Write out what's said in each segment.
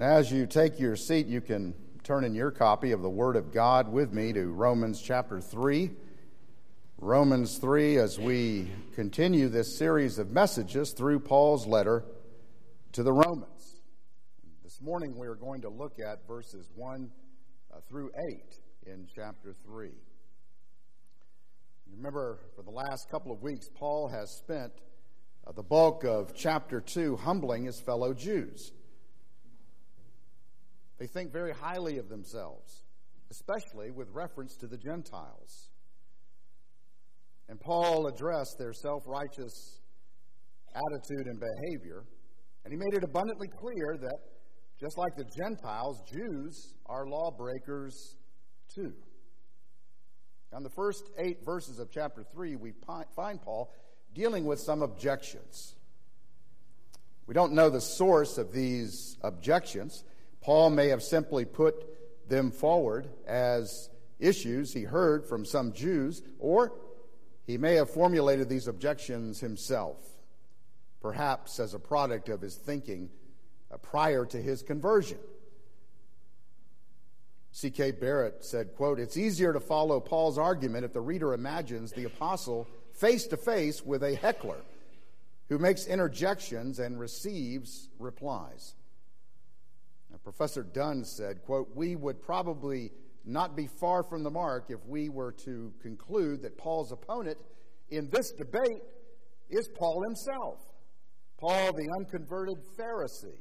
As you take your seat, you can turn in your copy of the Word of God with me to Romans chapter 3. Romans 3, as we continue this series of messages through Paul's letter to the Romans. This morning we are going to look at verses 1 uh, through 8 in chapter 3. Remember, for the last couple of weeks, Paul has spent uh, the bulk of chapter 2 humbling his fellow Jews. They think very highly of themselves, especially with reference to the Gentiles. And Paul addressed their self righteous attitude and behavior, and he made it abundantly clear that just like the Gentiles, Jews are lawbreakers too. In the first eight verses of chapter 3, we find Paul dealing with some objections. We don't know the source of these objections. Paul may have simply put them forward as issues he heard from some Jews, or he may have formulated these objections himself, perhaps as a product of his thinking uh, prior to his conversion. C.K. Barrett said, quote, It's easier to follow Paul's argument if the reader imagines the apostle face to face with a heckler who makes interjections and receives replies. Professor Dunn said, quote, We would probably not be far from the mark if we were to conclude that Paul's opponent in this debate is Paul himself, Paul the unconverted Pharisee,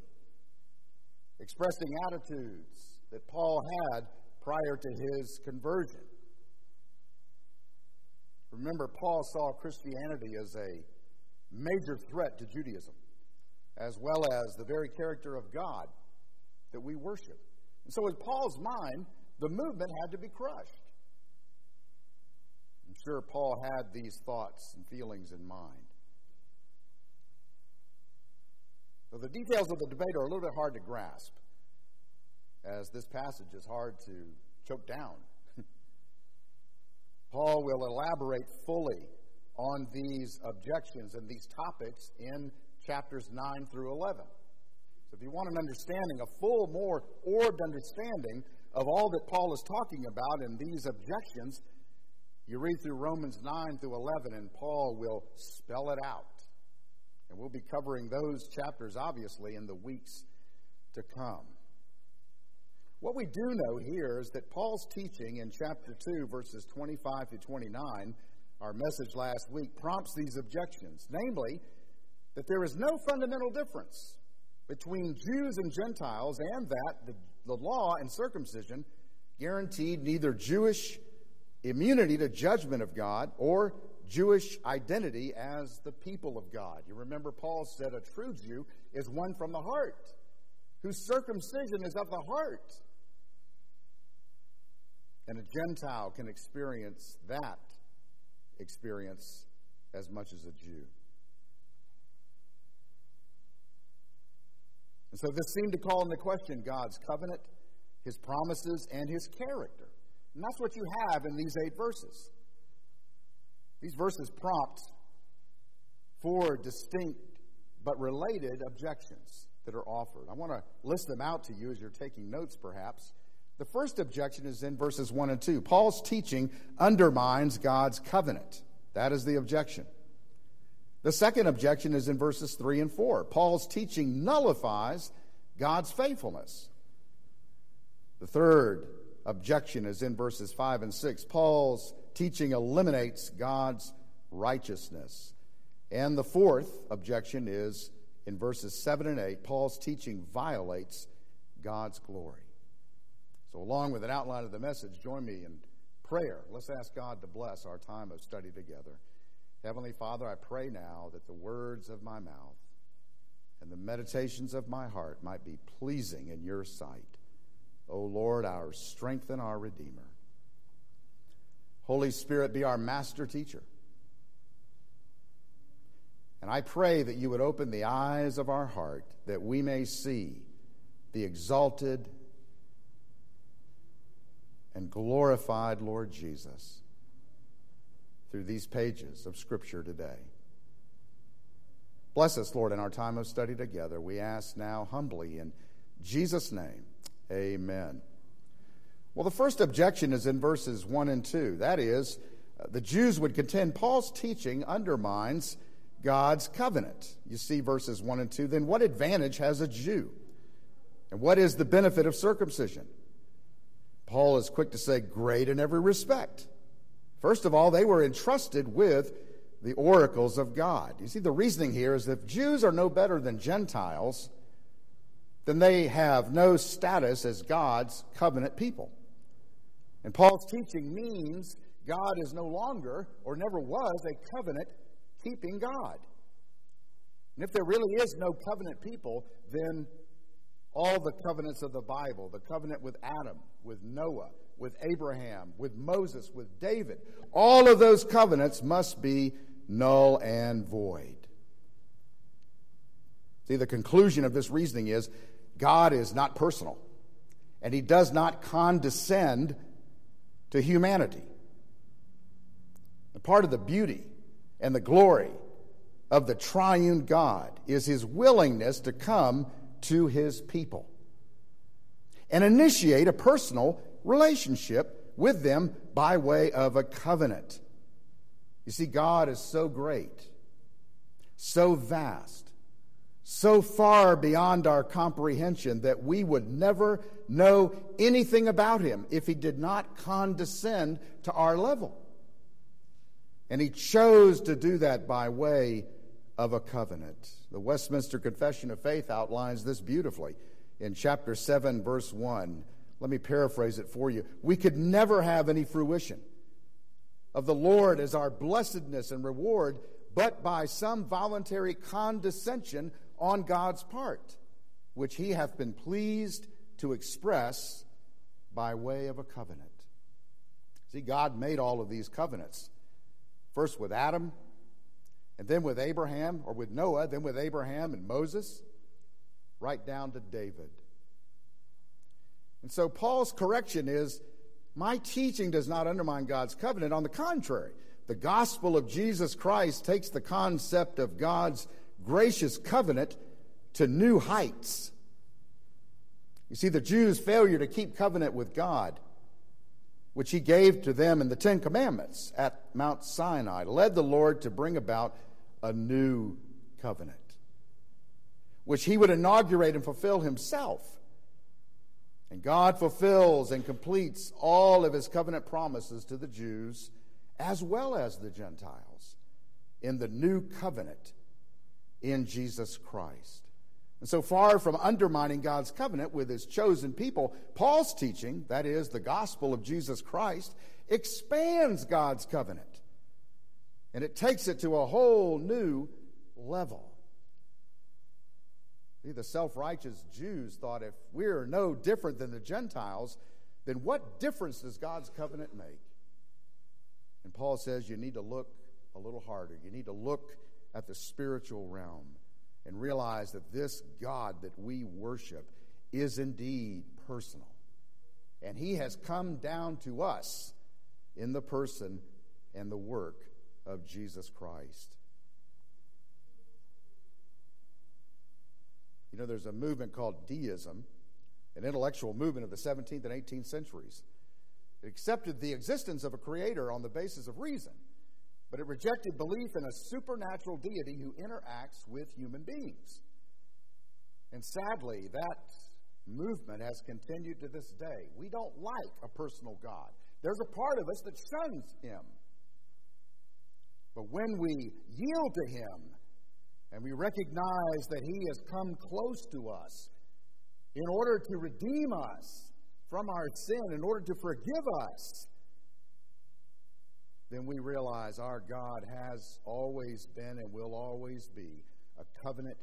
expressing attitudes that Paul had prior to his conversion. Remember, Paul saw Christianity as a major threat to Judaism, as well as the very character of God that we worship. And so, in Paul's mind, the movement had to be crushed. I'm sure Paul had these thoughts and feelings in mind. So the details of the debate are a little bit hard to grasp, as this passage is hard to choke down. Paul will elaborate fully on these objections and these topics in chapters 9 through 11. So if you want an understanding, a full, more orbed understanding of all that Paul is talking about in these objections, you read through Romans 9 through 11, and Paul will spell it out. And we'll be covering those chapters, obviously, in the weeks to come. What we do know here is that Paul's teaching in chapter 2, verses 25 to 29, our message last week, prompts these objections. Namely, that there is no fundamental difference between Jews and Gentiles, and that the, the law and circumcision guaranteed neither Jewish immunity to judgment of God or Jewish identity as the people of God. You remember Paul said a true Jew is one from the heart, whose circumcision is of the heart. And a Gentile can experience that experience as much as a Jew. And so this seemed to call into question God's covenant, his promises, and his character. And that's what you have in these eight verses. These verses prompt four distinct but related objections that are offered. I want to list them out to you as you're taking notes, perhaps. The first objection is in verses 1 and 2. Paul's teaching undermines God's covenant. That is the objection. The second objection is in verses 3 and 4. Paul's teaching nullifies God's faithfulness. The third objection is in verses 5 and 6. Paul's teaching eliminates God's righteousness. And the fourth objection is in verses 7 and 8. Paul's teaching violates God's glory. So, along with an outline of the message, join me in prayer. Let's ask God to bless our time of study together. Heavenly Father, I pray now that the words of my mouth and the meditations of my heart might be pleasing in your sight. O Lord, our strength and our Redeemer. Holy Spirit, be our master teacher. And I pray that you would open the eyes of our heart that we may see the exalted and glorified Lord Jesus through these pages of Scripture today. Bless us, Lord, in our time of study together. We ask now humbly in Jesus' name, amen. Well, the first objection is in verses 1 and 2. That is, uh, the Jews would contend Paul's teaching undermines God's covenant. You see verses 1 and 2. Then what advantage has a Jew? And what is the benefit of circumcision? Paul is quick to say, great in every respect. First of all, they were entrusted with the oracles of God. You see, the reasoning here is that if Jews are no better than Gentiles, then they have no status as God's covenant people. And Paul's teaching means God is no longer or never was a covenant keeping God. And if there really is no covenant people, then all the covenants of the Bible, the covenant with Adam, with Noah, with Abraham, with Moses, with David, all of those covenants must be null and void. See, the conclusion of this reasoning is God is not personal, and he does not condescend to humanity. And part of the beauty and the glory of the triune God is his willingness to come to his people and initiate a personal relationship with them by way of a covenant. You see, God is so great, so vast, so far beyond our comprehension that we would never know anything about him if he did not condescend to our level. And he chose to do that by way of a covenant. The Westminster Confession of Faith outlines this beautifully in chapter 7, verse 1. Let me paraphrase it for you. We could never have any fruition of the Lord as our blessedness and reward, but by some voluntary condescension on God's part, which he hath been pleased to express by way of a covenant. See, God made all of these covenants. First with Adam, and then with Abraham, or with Noah, then with Abraham and Moses, right down to David. And so Paul's correction is my teaching does not undermine God's covenant. On the contrary, the gospel of Jesus Christ takes the concept of God's gracious covenant to new heights. You see, the Jews' failure to keep covenant with God, which he gave to them in the Ten Commandments at Mount Sinai, led the Lord to bring about a new covenant, which he would inaugurate and fulfill himself and God fulfills and completes all of his covenant promises to the Jews as well as the Gentiles in the new covenant in Jesus Christ. And so far from undermining God's covenant with his chosen people, Paul's teaching, that is, the gospel of Jesus Christ, expands God's covenant. And it takes it to a whole new level. See, the self righteous Jews thought if we're no different than the Gentiles, then what difference does God's covenant make? And Paul says you need to look a little harder. You need to look at the spiritual realm and realize that this God that we worship is indeed personal. And he has come down to us in the person and the work of Jesus Christ. You know, there's a movement called deism, an intellectual movement of the 17th and 18th centuries. It accepted the existence of a creator on the basis of reason, but it rejected belief in a supernatural deity who interacts with human beings. And sadly, that movement has continued to this day. We don't like a personal God. There's a part of us that shuns him. But when we yield to him and we recognize that He has come close to us in order to redeem us from our sin, in order to forgive us. Then we realize our God has always been and will always be a covenant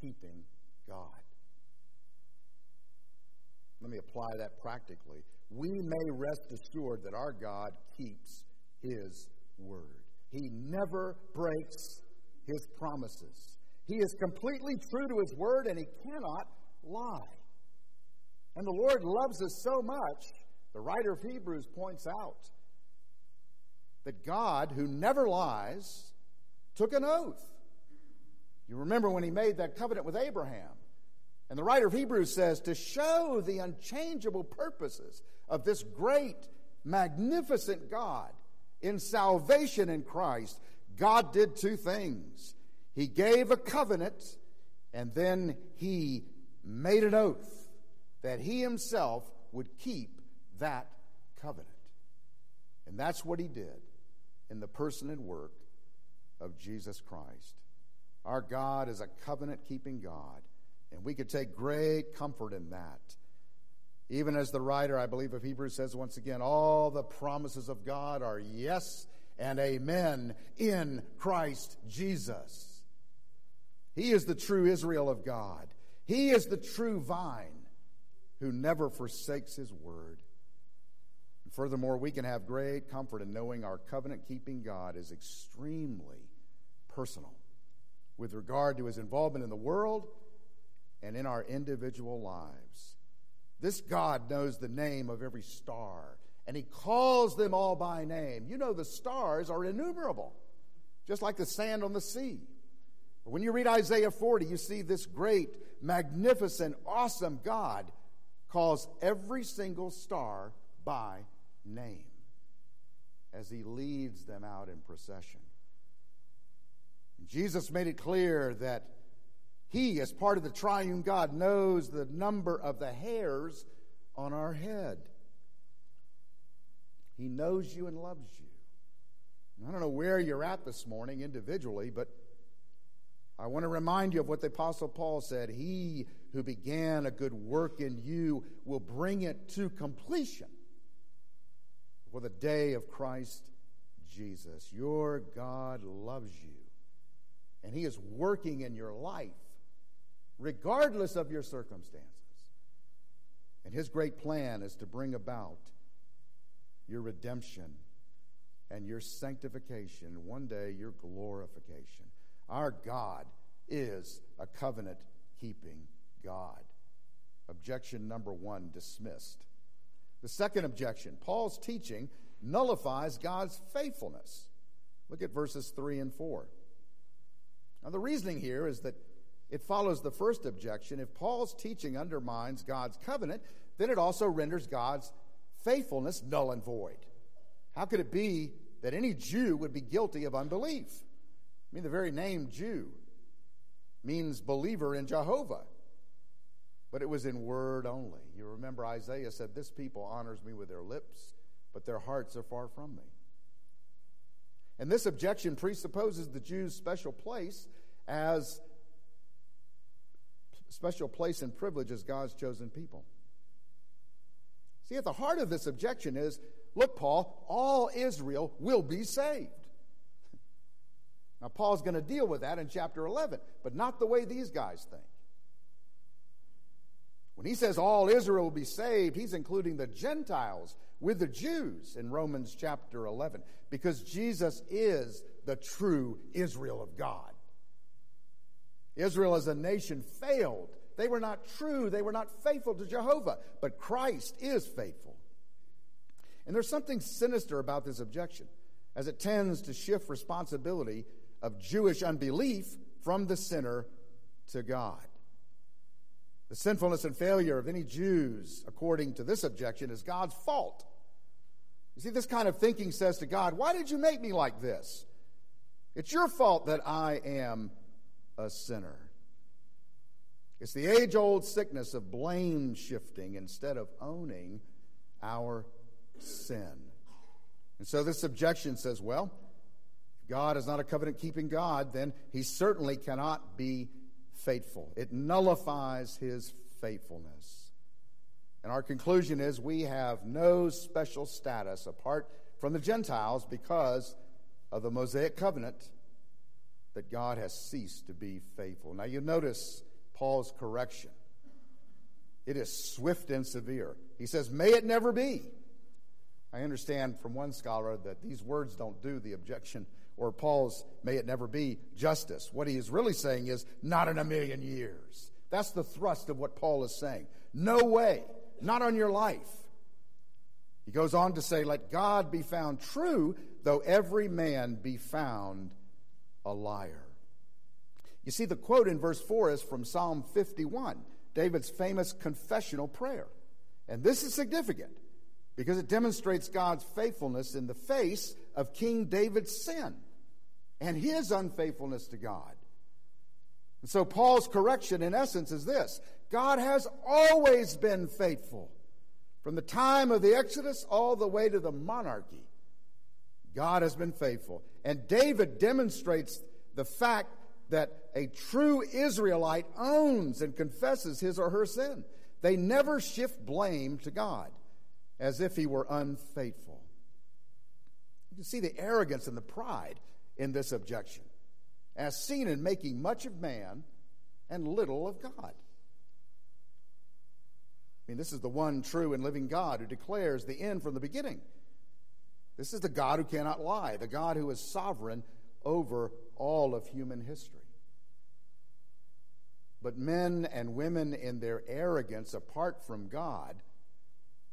keeping God. Let me apply that practically. We may rest assured that our God keeps His word. He never breaks his promises. He is completely true to his word and he cannot lie. And the Lord loves us so much, the writer of Hebrews points out that God, who never lies, took an oath. You remember when he made that covenant with Abraham. And the writer of Hebrews says, to show the unchangeable purposes of this great, magnificent God in salvation in Christ, God did two things. He gave a covenant, and then he made an oath that he himself would keep that covenant. And that's what he did in the person and work of Jesus Christ. Our God is a covenant keeping God, and we could take great comfort in that. Even as the writer, I believe, of Hebrews says once again, all the promises of God are yes and amen in Christ Jesus. He is the true Israel of God. He is the true vine who never forsakes his word. And furthermore, we can have great comfort in knowing our covenant keeping God is extremely personal with regard to his involvement in the world and in our individual lives. This God knows the name of every star, and he calls them all by name. You know, the stars are innumerable, just like the sand on the sea. When you read Isaiah 40, you see this great, magnificent, awesome God calls every single star by name as he leads them out in procession. Jesus made it clear that he, as part of the triune God, knows the number of the hairs on our head. He knows you and loves you. I don't know where you're at this morning individually, but I want to remind you of what the Apostle Paul said. He who began a good work in you will bring it to completion for the day of Christ Jesus. Your God loves you, and He is working in your life, regardless of your circumstances. And His great plan is to bring about your redemption and your sanctification, one day your glorification. Our God is a covenant keeping God. Objection number one dismissed. The second objection Paul's teaching nullifies God's faithfulness. Look at verses 3 and 4. Now, the reasoning here is that it follows the first objection. If Paul's teaching undermines God's covenant, then it also renders God's faithfulness null and void. How could it be that any Jew would be guilty of unbelief? I mean, the very name Jew means believer in Jehovah but it was in word only. You remember Isaiah said, This people honors me with their lips, but their hearts are far from me. And this objection presupposes the Jews' special place as special place and privilege as God's chosen people. See, at the heart of this objection is look, Paul, all Israel will be saved. Now, Paul's going to deal with that in chapter 11, but not the way these guys think. When he says all Israel will be saved, he's including the Gentiles with the Jews in Romans chapter 11 because Jesus is the true Israel of God. Israel as a nation failed. They were not true, they were not faithful to Jehovah, but Christ is faithful. And there's something sinister about this objection as it tends to shift responsibility of Jewish unbelief from the sinner to God. The sinfulness and failure of any Jews, according to this objection, is God's fault. You see, this kind of thinking says to God, Why did you make me like this? It's your fault that I am a sinner. It's the age old sickness of blame shifting instead of owning our sin. And so this objection says, well, God is not a covenant keeping God, then he certainly cannot be faithful. It nullifies his faithfulness. And our conclusion is we have no special status apart from the Gentiles because of the Mosaic covenant that God has ceased to be faithful. Now you notice Paul's correction. It is swift and severe. He says, May it never be. I understand from one scholar that these words don't do the objection or Paul's may it never be justice. What he is really saying is not in a million years. That's the thrust of what Paul is saying. No way, not on your life. He goes on to say, Let God be found true, though every man be found a liar. You see, the quote in verse 4 is from Psalm 51. David's famous confessional prayer. And this is significant because it demonstrates God's faithfulness in the face of King David's sin and his unfaithfulness to God. And so Paul's correction, in essence, is this God has always been faithful. From the time of the Exodus all the way to the monarchy, God has been faithful. And David demonstrates the fact that a true Israelite owns and confesses his or her sin. They never shift blame to God as if he were unfaithful. You can see the arrogance and the pride in this objection, as seen in making much of man and little of God. I mean, this is the one true and living God who declares the end from the beginning. This is the God who cannot lie, the God who is sovereign over all of human history. But men and women, in their arrogance apart from God,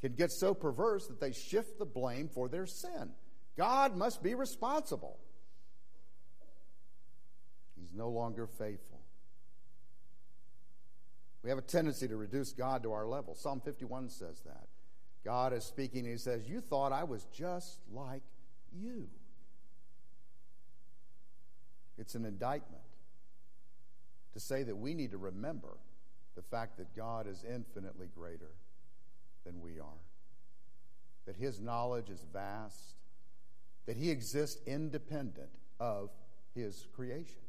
can get so perverse that they shift the blame for their sin. God must be responsible. He's no longer faithful. We have a tendency to reduce God to our level. Psalm 51 says that. God is speaking, and he says, You thought I was just like you. It's an indictment to say that we need to remember the fact that God is infinitely greater than we are, that his knowledge is vast, that he exists independent of his creation.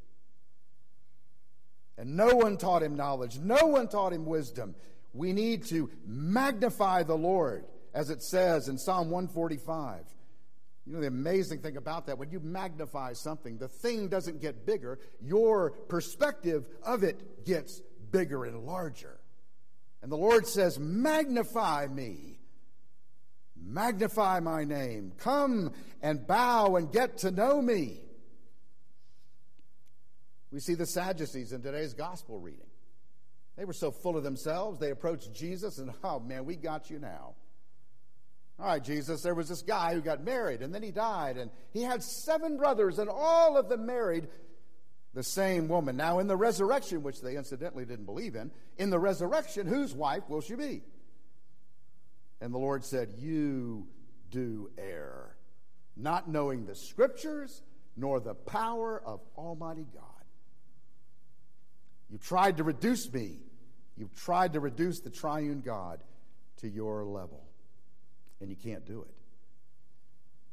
And no one taught him knowledge, no one taught him wisdom. We need to magnify the Lord, as it says in Psalm 145. You know, the amazing thing about that, when you magnify something, the thing doesn't get bigger, your perspective of it gets bigger and larger. And the Lord says, Magnify me, magnify my name, come and bow and get to know me. We see the Sadducees in today's gospel reading. They were so full of themselves, they approached Jesus and, oh man, we got you now. All right, Jesus, there was this guy who got married and then he died, and he had seven brothers, and all of them married the same woman. Now, in the resurrection, which they incidentally didn't believe in, in the resurrection, whose wife will she be? And the Lord said, You do err, not knowing the scriptures nor the power of Almighty God. You tried to reduce me, you've tried to reduce the triune God to your level and you can't do it.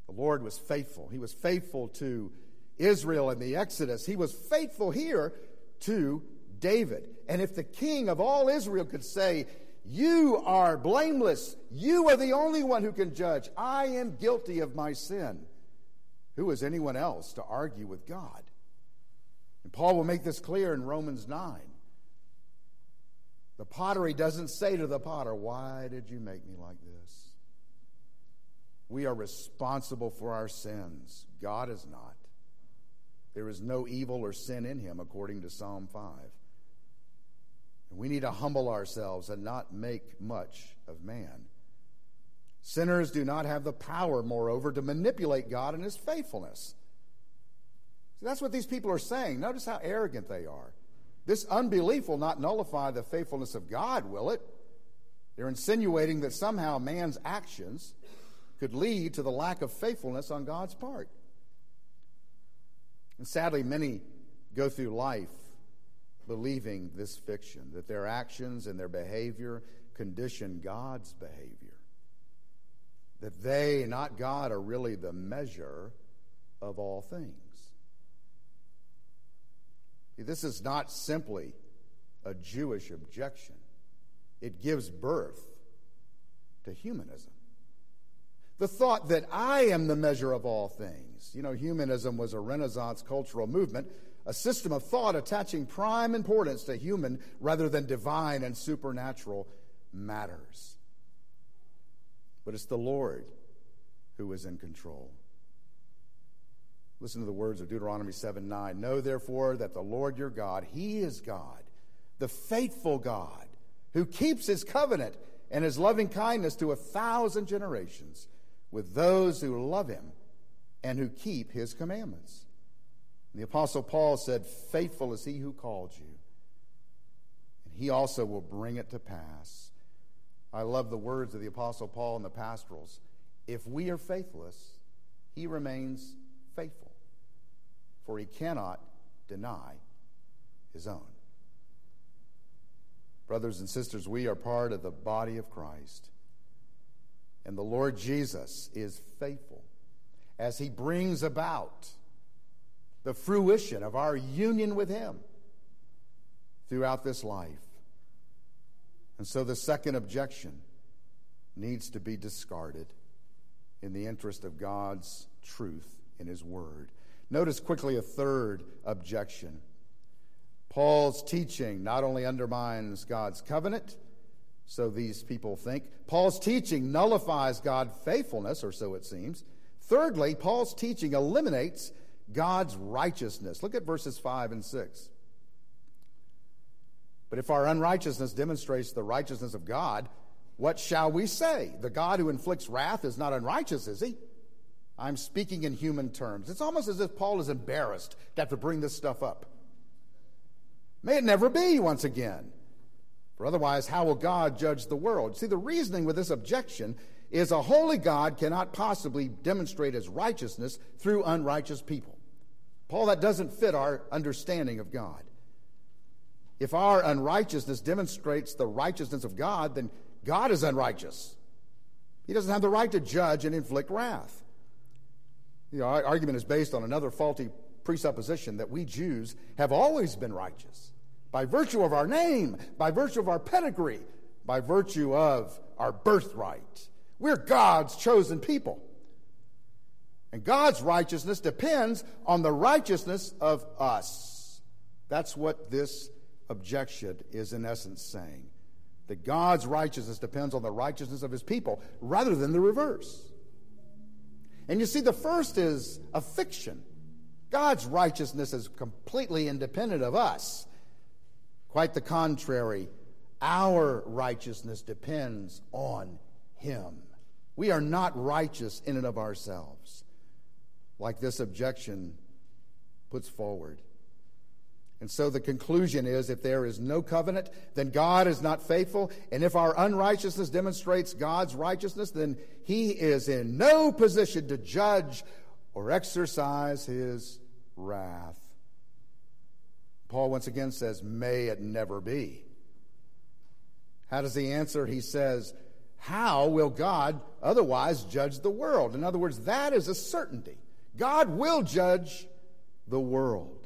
The Lord was faithful. He was faithful to Israel in the Exodus. He was faithful here to David. And if the king of all Israel could say, You are blameless, you are the only one who can judge, I am guilty of my sin, who is anyone else to argue with God? And Paul will make this clear in Romans 9. The pottery doesn't say to the potter, Why did you make me like this? We are responsible for our sins. God is not. There is no evil or sin in him, according to Psalm 5. And we need to humble ourselves and not make much of man. Sinners do not have the power, moreover, to manipulate God and his faithfulness. See, that's what these people are saying. Notice how arrogant they are. This unbelief will not nullify the faithfulness of God, will it? They're insinuating that somehow man's actions could lead to the lack of faithfulness on God's part. And sadly, many go through life believing this fiction that their actions and their behavior condition God's behavior. That they, not God, are really the measure of all things. This is not simply a Jewish objection, it gives birth to humanism. The thought that I am the measure of all things. You know, humanism was a Renaissance cultural movement, a system of thought attaching prime importance to human rather than divine and supernatural matters. But it's the Lord who is in control. Listen to the words of Deuteronomy 7 9. Know therefore that the Lord your God, He is God, the faithful God, who keeps His covenant and His loving kindness to a thousand generations with those who love him and who keep his commandments. And the Apostle Paul said, Faithful is he who called you, and he also will bring it to pass. I love the words of the Apostle Paul in the pastorals. If we are faithless, he remains faithful, for he cannot deny his own. Brothers and sisters, we are part of the body of Christ. And the Lord Jesus is faithful as he brings about the fruition of our union with him throughout this life. And so the second objection needs to be discarded in the interest of God's truth in his word. Notice quickly a third objection. Paul's teaching not only undermines God's covenant, so these people think, Paul's teaching nullifies God's faithfulness, or so it seems. Thirdly, Paul's teaching eliminates God's righteousness. Look at verses 5 and 6. But if our unrighteousness demonstrates the righteousness of God, what shall we say? The God who inflicts wrath is not unrighteous, is he? I'm speaking in human terms. It's almost as if Paul is embarrassed to have to bring this stuff up. May it never be once again. For otherwise, how will God judge the world? See, the reasoning with this objection is a holy God cannot possibly demonstrate his righteousness through unrighteous people. Paul, that doesn't fit our understanding of God. If our unrighteousness demonstrates the righteousness of God, then God is unrighteous. He doesn't have the right to judge and inflict wrath. The argument is based on another faulty presupposition that we Jews have always been righteous by virtue of our name, by virtue of our pedigree, by virtue of our birthright. We're God's chosen people. And God's righteousness depends on the righteousness of us. That's what this objection is, in essence, saying. That God's righteousness depends on the righteousness of his people rather than the reverse. And you see, the first is a fiction. God's righteousness is completely independent of us. Quite the contrary, our righteousness depends on Him. We are not righteous in and of ourselves, like this objection puts forward. And so the conclusion is if there is no covenant, then God is not faithful. And if our unrighteousness demonstrates God's righteousness, then he is in no position to judge or exercise his wrath. Paul once again says, May it never be. How does he answer? He says, How will God otherwise judge the world? In other words, that is a certainty. God will judge the world.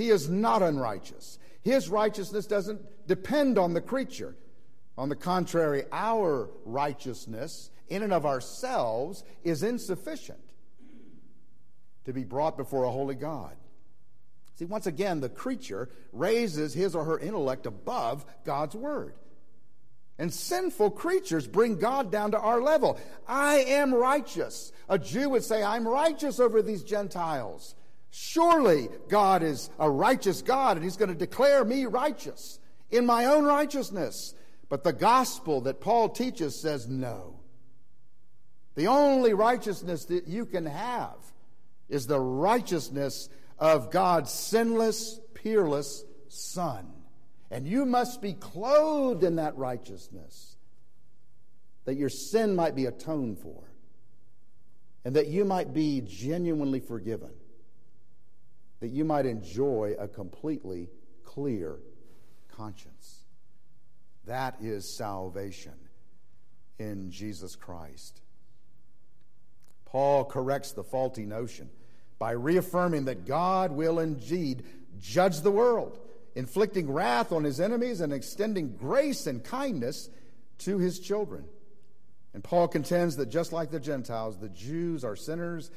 He is not unrighteous. His righteousness doesn't depend on the creature. On the contrary, our righteousness in and of ourselves is insufficient to be brought before a holy God. See, once again, the creature raises his or her intellect above God's word. And sinful creatures bring God down to our level. I am righteous. A Jew would say, I'm righteous over these Gentiles. Surely God is a righteous God and He's going to declare me righteous in my own righteousness. But the gospel that Paul teaches says no. The only righteousness that you can have is the righteousness of God's sinless, peerless Son. And you must be clothed in that righteousness that your sin might be atoned for and that you might be genuinely forgiven that you might enjoy a completely clear conscience. That is salvation in Jesus Christ. Paul corrects the faulty notion by reaffirming that God will indeed judge the world, inflicting wrath on his enemies and extending grace and kindness to his children. And Paul contends that just like the Gentiles, the Jews are sinners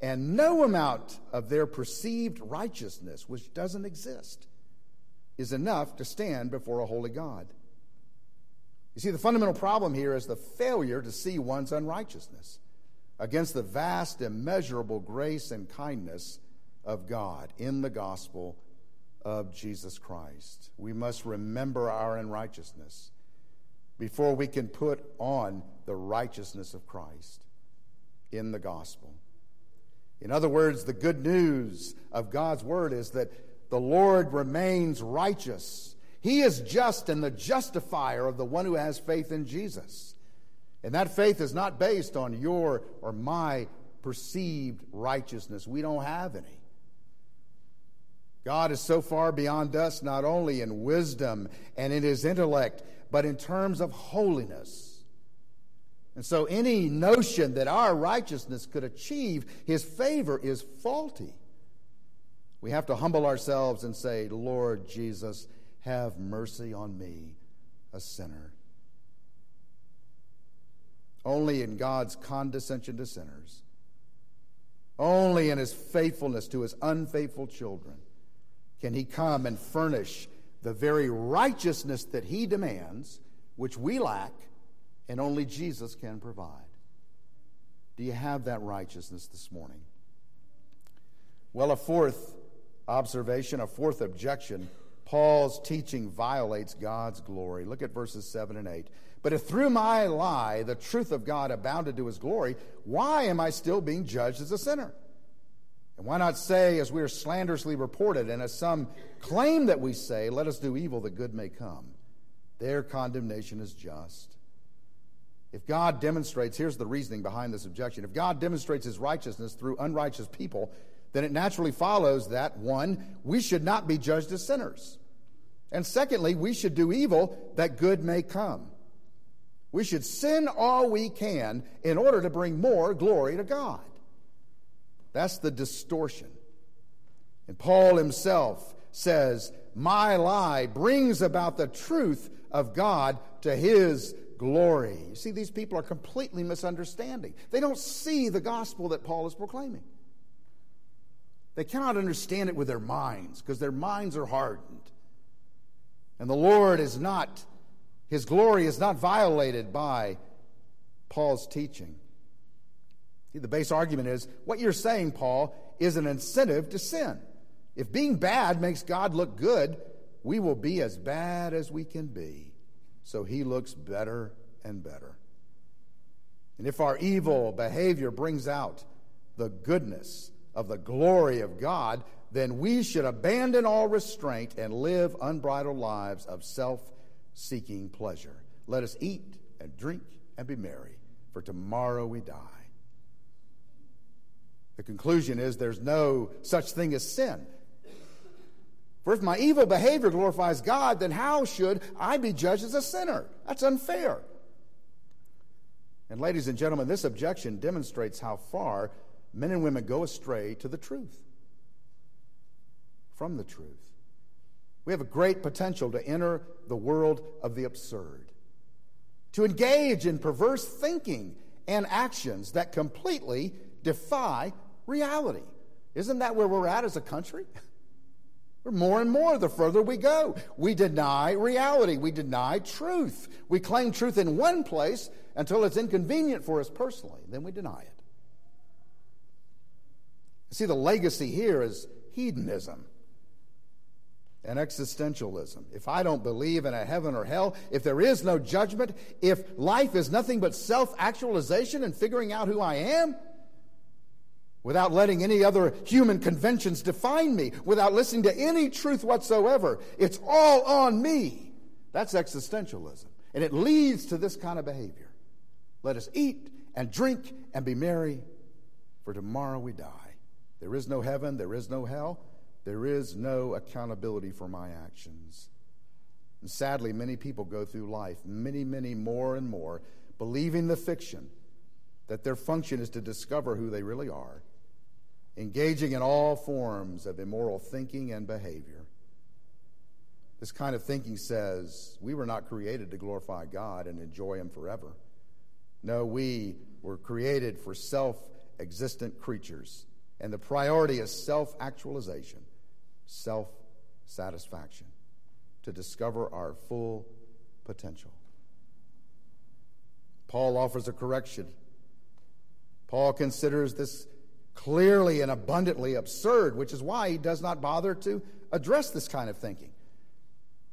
and no amount of their perceived righteousness, which doesn't exist, is enough to stand before a holy God. You see, the fundamental problem here is the failure to see one's unrighteousness against the vast, immeasurable grace and kindness of God in the gospel of Jesus Christ. We must remember our unrighteousness before we can put on the righteousness of Christ in the gospel. In other words, the good news of God's word is that the Lord remains righteous. He is just and the justifier of the one who has faith in Jesus. And that faith is not based on your or my perceived righteousness. We don't have any. God is so far beyond us, not only in wisdom and in his intellect, but in terms of holiness. And so, any notion that our righteousness could achieve his favor is faulty. We have to humble ourselves and say, Lord Jesus, have mercy on me, a sinner. Only in God's condescension to sinners, only in his faithfulness to his unfaithful children, can he come and furnish the very righteousness that he demands, which we lack, and only Jesus can provide. Do you have that righteousness this morning? Well, a fourth observation, a fourth objection Paul's teaching violates God's glory. Look at verses 7 and 8. But if through my lie the truth of God abounded to his glory, why am I still being judged as a sinner? And why not say, as we are slanderously reported, and as some claim that we say, let us do evil that good may come? Their condemnation is just. If God demonstrates, here's the reasoning behind this objection if God demonstrates his righteousness through unrighteous people, then it naturally follows that, one, we should not be judged as sinners. And secondly, we should do evil that good may come. We should sin all we can in order to bring more glory to God. That's the distortion. And Paul himself says, My lie brings about the truth of God to his glory. You see, these people are completely misunderstanding. They don't see the gospel that Paul is proclaiming. They cannot understand it with their minds because their minds are hardened. And the Lord is not, His glory is not violated by Paul's teaching. See, the base argument is what you're saying, Paul, is an incentive to sin. If being bad makes God look good, we will be as bad as we can be. So he looks better and better. And if our evil behavior brings out the goodness of the glory of God, then we should abandon all restraint and live unbridled lives of self seeking pleasure. Let us eat and drink and be merry, for tomorrow we die. The conclusion is there's no such thing as sin. For if my evil behavior glorifies God, then how should I be judged as a sinner? That's unfair. And, ladies and gentlemen, this objection demonstrates how far men and women go astray to the truth, from the truth. We have a great potential to enter the world of the absurd, to engage in perverse thinking and actions that completely defy reality. Isn't that where we're at as a country? More and more the further we go. We deny reality. We deny truth. We claim truth in one place until it's inconvenient for us personally. Then we deny it. See, the legacy here is hedonism and existentialism. If I don't believe in a heaven or hell, if there is no judgment, if life is nothing but self actualization and figuring out who I am, without letting any other human conventions define me, without listening to any truth whatsoever, it's all on me. That's existentialism. And it leads to this kind of behavior. Let us eat and drink and be merry, for tomorrow we die. There is no heaven, there is no hell, there is no accountability for my actions. And sadly, many people go through life, many, many more and more, believing the fiction that their function is to discover who they really are, engaging in all forms of immoral thinking and behavior. This kind of thinking says we were not created to glorify God and enjoy Him forever. No, we were created for self existent creatures and the priority is self actualization, self satisfaction, to discover our full potential. Paul offers a correction. Paul considers this clearly and abundantly absurd, which is why he does not bother to address this kind of thinking.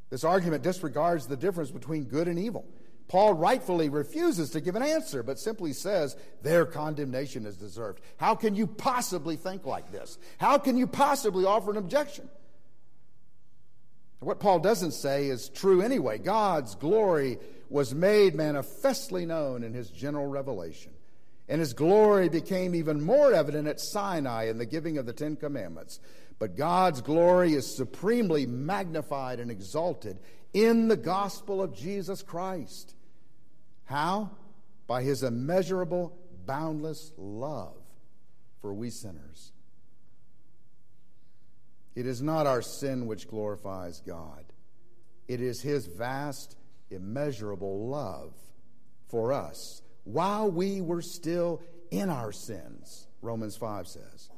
This argument disregards the difference between good and evil. Paul rightfully refuses to give an answer, but simply says their condemnation is deserved. How can you possibly think like this? How can you possibly offer an objection? What Paul doesn't say is true anyway. God's glory was made manifestly known in his general revelation. And his glory became even more evident at Sinai in the giving of the Ten Commandments. But God's glory is supremely magnified and exalted in the gospel of Jesus Christ. How? By his immeasurable, boundless love for we sinners. It is not our sin which glorifies God, it is his vast, immeasurable love for us while we were still in our sins, Romans 5 says,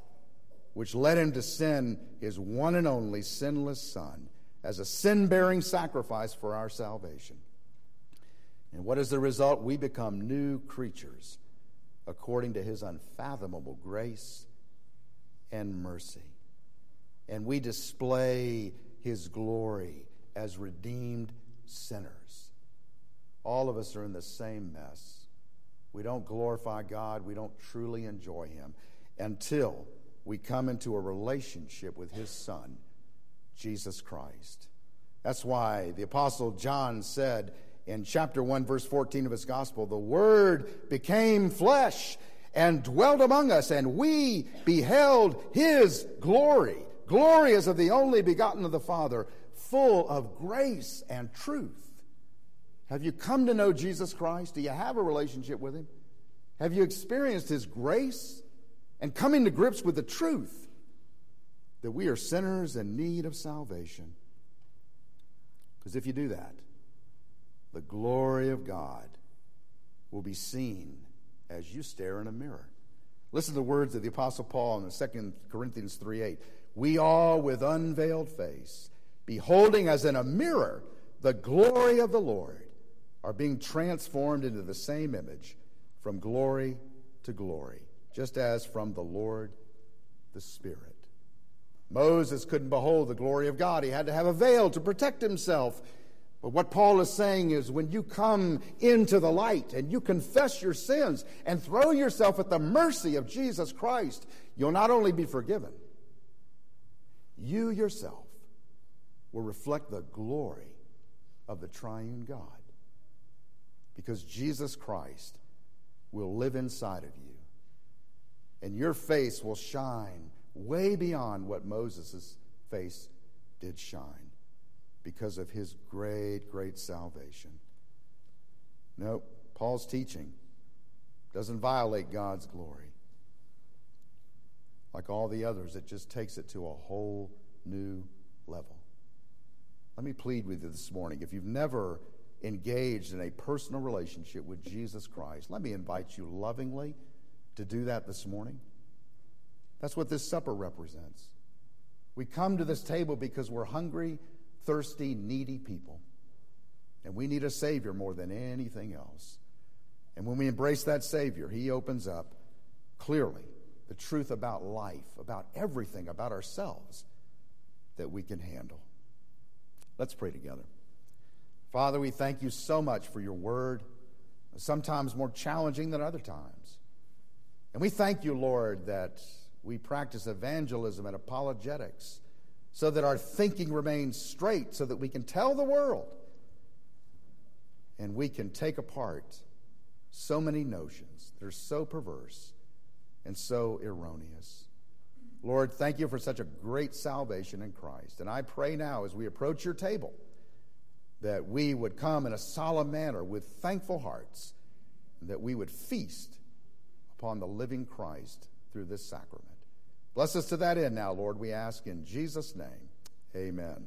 which led him to send his one and only sinless Son as a sin bearing sacrifice for our salvation. And what is the result? We become new creatures according to his unfathomable grace and mercy. And we display his glory as redeemed sinners. All of us are in the same mess. We don't glorify God, we don't truly enjoy him until we come into a relationship with his son, Jesus Christ. That's why the Apostle John said in chapter 1, verse 14 of his gospel, the Word became flesh and dwelt among us, and we beheld his glory. Glory as of the only begotten of the Father, full of grace and truth. Have you come to know Jesus Christ? Do you have a relationship with him? Have you experienced his grace and coming to grips with the truth that we are sinners in need of salvation? Because if you do that, the glory of God will be seen as you stare in a mirror. Listen to the words of the Apostle Paul in 2 Corinthians 3 8. We all, with unveiled face, beholding as in a mirror the glory of the Lord, are being transformed into the same image from glory to glory, just as from the Lord the Spirit. Moses couldn't behold the glory of God, he had to have a veil to protect himself. But what Paul is saying is when you come into the light and you confess your sins and throw yourself at the mercy of Jesus Christ, you'll not only be forgiven, you yourself will reflect the glory of the triune God. Because Jesus Christ will live inside of you. And your face will shine way beyond what Moses' face did shine because of his great, great salvation. No, Paul's teaching doesn't violate God's glory. Like all the others, it just takes it to a whole new level. Let me plead with you this morning. If you've never engaged in a personal relationship with Jesus Christ, let me invite you lovingly to do that this morning. That's what this supper represents. We come to this table because we're hungry thirsty, needy people. And we need a Savior more than anything else. And when we embrace that Savior, He opens up clearly the truth about life, about everything, about ourselves that we can handle. Let's pray together. Father, we thank you so much for your word, sometimes more challenging than other times. And we thank you, Lord, that we practice evangelism and apologetics so that our thinking remains straight, so that we can tell the world and we can take apart so many notions that are so perverse and so erroneous. Lord, thank you for such a great salvation in Christ. And I pray now as we approach your table that we would come in a solemn manner with thankful hearts, that we would feast upon the living Christ through this sacrament. Bless us to that end now, Lord, we ask in Jesus' name. Amen.